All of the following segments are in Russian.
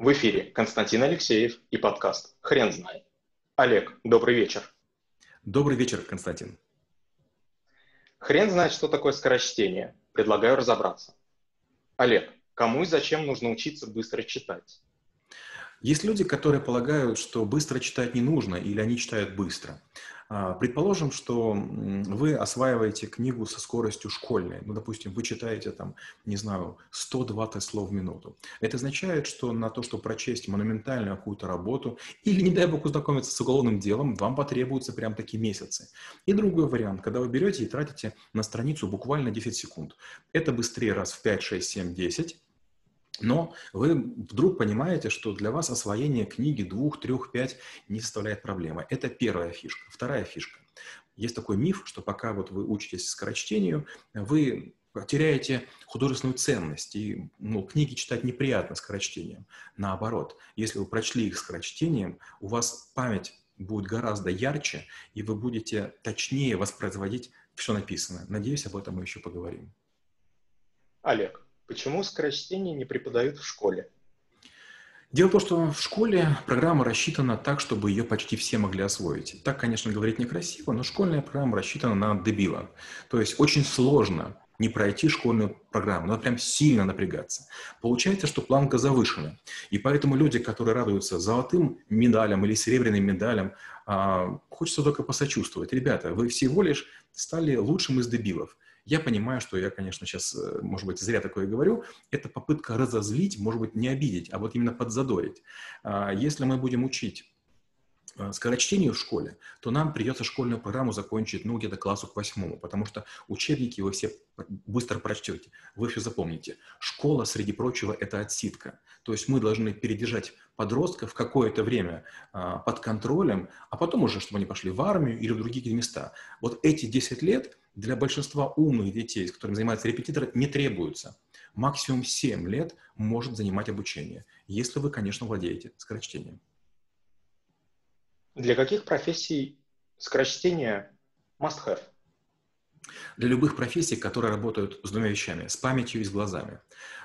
В эфире Константин Алексеев и подкаст «Хрен знает». Олег, добрый вечер. Добрый вечер, Константин. Хрен знает, что такое скорочтение. Предлагаю разобраться. Олег, кому и зачем нужно учиться быстро читать? Есть люди, которые полагают, что быстро читать не нужно или они читают быстро. А, предположим, что вы осваиваете книгу со скоростью школьной. Ну, допустим, вы читаете там, не знаю, 120 слов в минуту. Это означает, что на то, чтобы прочесть монументальную какую-то работу или, не дай бог, ознакомиться с уголовным делом, вам потребуются прям такие месяцы. И другой вариант, когда вы берете и тратите на страницу буквально 10 секунд. Это быстрее раз в 5, 6, 7, 10 но вы вдруг понимаете, что для вас освоение книги двух, трех, пять не составляет проблемы. Это первая фишка. Вторая фишка. Есть такой миф, что пока вот вы учитесь скорочтению, вы теряете художественную ценность, и ну, книги читать неприятно скорочтением. Наоборот, если вы прочли их скорочтением, у вас память будет гораздо ярче, и вы будете точнее воспроизводить все написанное. Надеюсь, об этом мы еще поговорим. Олег, Почему скорочтение не преподают в школе? Дело в том, что в школе программа рассчитана так, чтобы ее почти все могли освоить. Так, конечно, говорить некрасиво, но школьная программа рассчитана на дебила. То есть очень сложно не пройти школьную программу. Надо прям сильно напрягаться. Получается, что планка завышена. И поэтому люди, которые радуются золотым медалям или серебряным медалям, а, хочется только посочувствовать. Ребята, вы всего лишь стали лучшим из дебилов. Я понимаю, что я, конечно, сейчас, э, может быть, зря такое говорю. Это попытка разозлить, может быть, не обидеть, а вот именно подзадорить. А, если мы будем учить э, скорочтению в школе, то нам придется школьную программу закончить, ну, где-то классу к восьмому, потому что учебники вы все быстро прочтете, вы все запомните. Школа, среди прочего, это отсидка. То есть мы должны передержать подростков какое-то время а, под контролем, а потом уже, чтобы они пошли в армию или в другие места. Вот эти 10 лет для большинства умных детей, с которыми занимаются репетиторы, не требуются. Максимум 7 лет может занимать обучение, если вы, конечно, владеете скорочтением. Для каких профессий скорочтение must-have? Для любых профессий, которые работают с двумя вещами, с памятью и с глазами.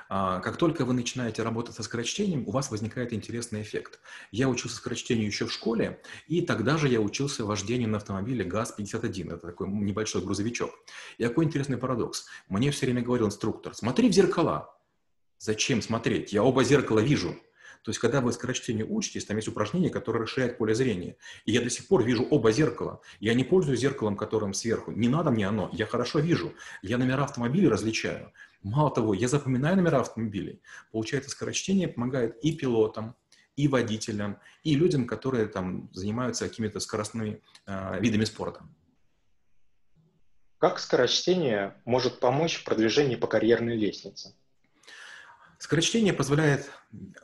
А, как только вы начинаете работать со скорочтением, у вас возникает интересный эффект. Я учился скорочтению еще в школе, и тогда же я учился вождению на автомобиле ГАЗ-51. Это такой небольшой грузовичок. И какой интересный парадокс. Мне все время говорил инструктор, смотри в зеркала. Зачем смотреть? Я оба зеркала вижу. То есть, когда вы скорочтению учитесь, там есть упражнение, которое расширяет поле зрения. И я до сих пор вижу оба зеркала. Я не пользуюсь зеркалом, которым сверху. Не надо мне оно. Я хорошо вижу. Я номера автомобиля различаю. Мало того, я запоминаю номера автомобилей. Получается, скорочтение помогает и пилотам, и водителям, и людям, которые там занимаются какими-то скоростными э, видами спорта. Как скорочтение может помочь в продвижении по карьерной лестнице? Скорочтение позволяет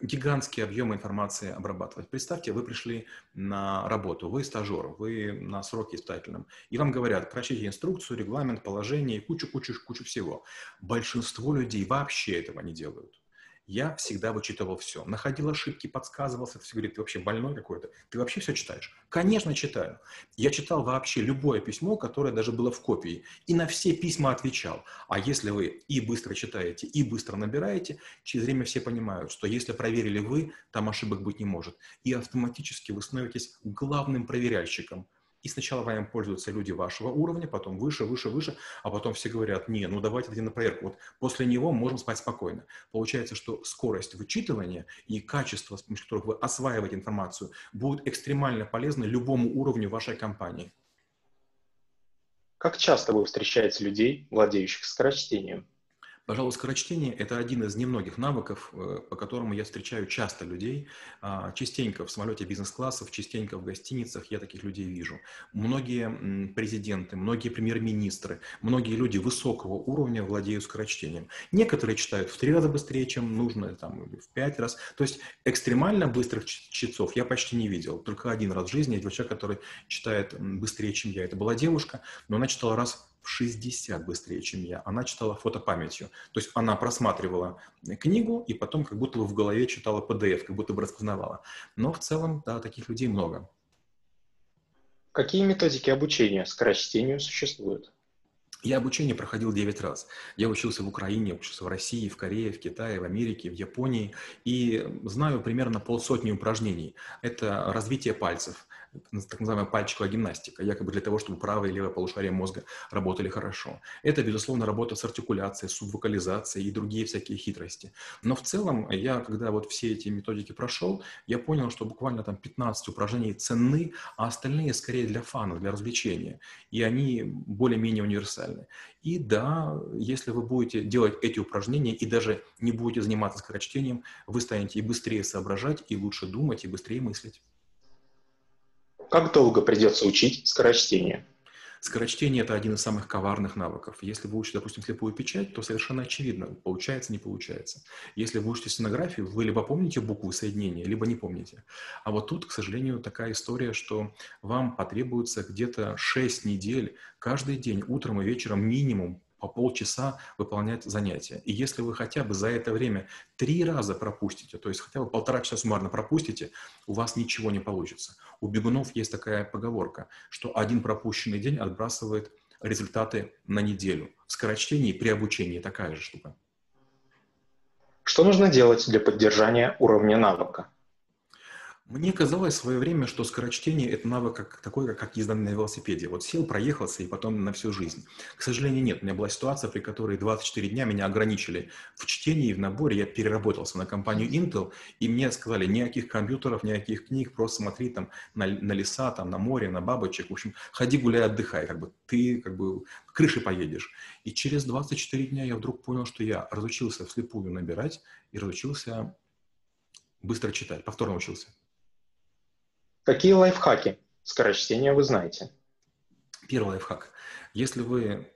гигантские объемы информации обрабатывать. Представьте, вы пришли на работу, вы стажер, вы на сроке испытательном, и вам говорят, прочтите инструкцию, регламент, положение и кучу-кучу-кучу всего. Большинство людей вообще этого не делают. Я всегда вычитывал все. Находил ошибки, подсказывался. Все говорит, ты вообще больной какой-то. Ты вообще все читаешь? Конечно, читаю. Я читал вообще любое письмо, которое даже было в копии. И на все письма отвечал. А если вы и быстро читаете, и быстро набираете, через время все понимают, что если проверили вы, там ошибок быть не может. И автоматически вы становитесь главным проверяльщиком – и сначала вами пользуются люди вашего уровня, потом выше, выше, выше, а потом все говорят, не, ну давайте дадим на проверку. Вот после него можем спать спокойно. Получается, что скорость вычитывания и качество, с помощью которых вы осваиваете информацию, будут экстремально полезны любому уровню вашей компании. Как часто вы встречаете людей, владеющих скорочтением? Пожалуй, скорочтение – это один из немногих навыков, э, по которому я встречаю часто людей. А, частенько в самолете бизнес-классов, частенько в гостиницах я таких людей вижу. Многие президенты, многие премьер-министры, многие люди высокого уровня владеют скорочтением. Некоторые читают в три раза быстрее, чем нужно, там, или в пять раз. То есть экстремально быстрых чтецов я почти не видел. Только один раз в жизни я видел человека, который читает быстрее, чем я. Это была девушка, но она читала раз в 60 быстрее, чем я. Она читала фотопамятью. То есть она просматривала книгу и потом как будто бы в голове читала PDF, как будто бы распознавала. Но в целом, да, таких людей много. Какие методики обучения скорочтению существуют? Я обучение проходил 9 раз. Я учился в Украине, учился в России, в Корее, в Китае, в Америке, в Японии. И знаю примерно полсотни упражнений. Это развитие пальцев, так называемая пальчиковая гимнастика, якобы для того, чтобы правое и левое полушарие мозга работали хорошо. Это, безусловно, работа с артикуляцией, субвокализацией и другие всякие хитрости. Но в целом, я, когда вот все эти методики прошел, я понял, что буквально там 15 упражнений ценны, а остальные скорее для фана, для развлечения. И они более-менее универсальны. И да, если вы будете делать эти упражнения и даже не будете заниматься скорочтением, вы станете и быстрее соображать, и лучше думать, и быстрее мыслить. Как долго придется учить скорочтение? Скорочтение – это один из самых коварных навыков. Если вы учите, допустим, слепую печать, то совершенно очевидно, получается, не получается. Если вы учите стенографию, вы либо помните буквы соединения, либо не помните. А вот тут, к сожалению, такая история, что вам потребуется где-то 6 недель каждый день, утром и вечером минимум по полчаса выполнять занятия. И если вы хотя бы за это время три раза пропустите, то есть хотя бы полтора часа суммарно пропустите, у вас ничего не получится. У бегунов есть такая поговорка, что один пропущенный день отбрасывает результаты на неделю. В скорочтении при обучении такая же штука. Что нужно делать для поддержания уровня навыка? Мне казалось в свое время, что скорочтение – это навык как, такой, как езда на велосипеде. Вот сел, проехался и потом на всю жизнь. К сожалению, нет. У меня была ситуация, при которой 24 дня меня ограничили в чтении, в наборе. Я переработался на компанию Intel, и мне сказали, никаких компьютеров, никаких книг, просто смотри там на, на леса, там, на море, на бабочек. В общем, ходи, гуляй, отдыхай. Как бы ты как бы крыши поедешь. И через 24 дня я вдруг понял, что я разучился вслепую набирать и разучился быстро читать, повторно учился. Какие лайфхаки скорочтения вы знаете? Первый лайфхак. Если вы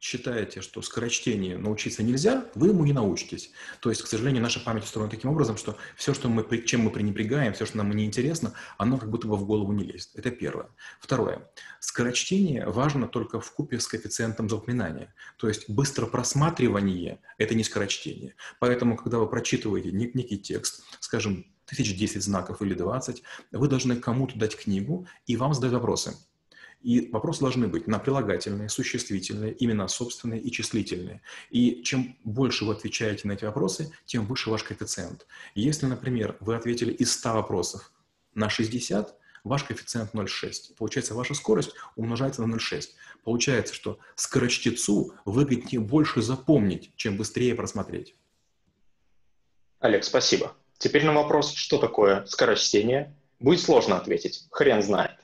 считаете, что скорочтение научиться нельзя, вы ему не научитесь. То есть, к сожалению, наша память устроена таким образом, что все, что мы, чем мы пренебрегаем, все, что нам неинтересно, оно как будто бы в голову не лезет. Это первое. Второе. Скорочтение важно только в купе с коэффициентом запоминания. То есть быстро просматривание – это не скорочтение. Поэтому, когда вы прочитываете некий текст, скажем, тысяч десять знаков или 20, вы должны кому-то дать книгу, и вам задать вопросы. И вопросы должны быть на прилагательные, существительные, имена собственные и числительные. И чем больше вы отвечаете на эти вопросы, тем выше ваш коэффициент. Если, например, вы ответили из 100 вопросов на 60, ваш коэффициент 0,6. Получается, ваша скорость умножается на 0,6. Получается, что скорочтецу выгоднее больше запомнить, чем быстрее просмотреть. Олег, спасибо. Теперь на вопрос, что такое скорочтение, будет сложно ответить. Хрен знает.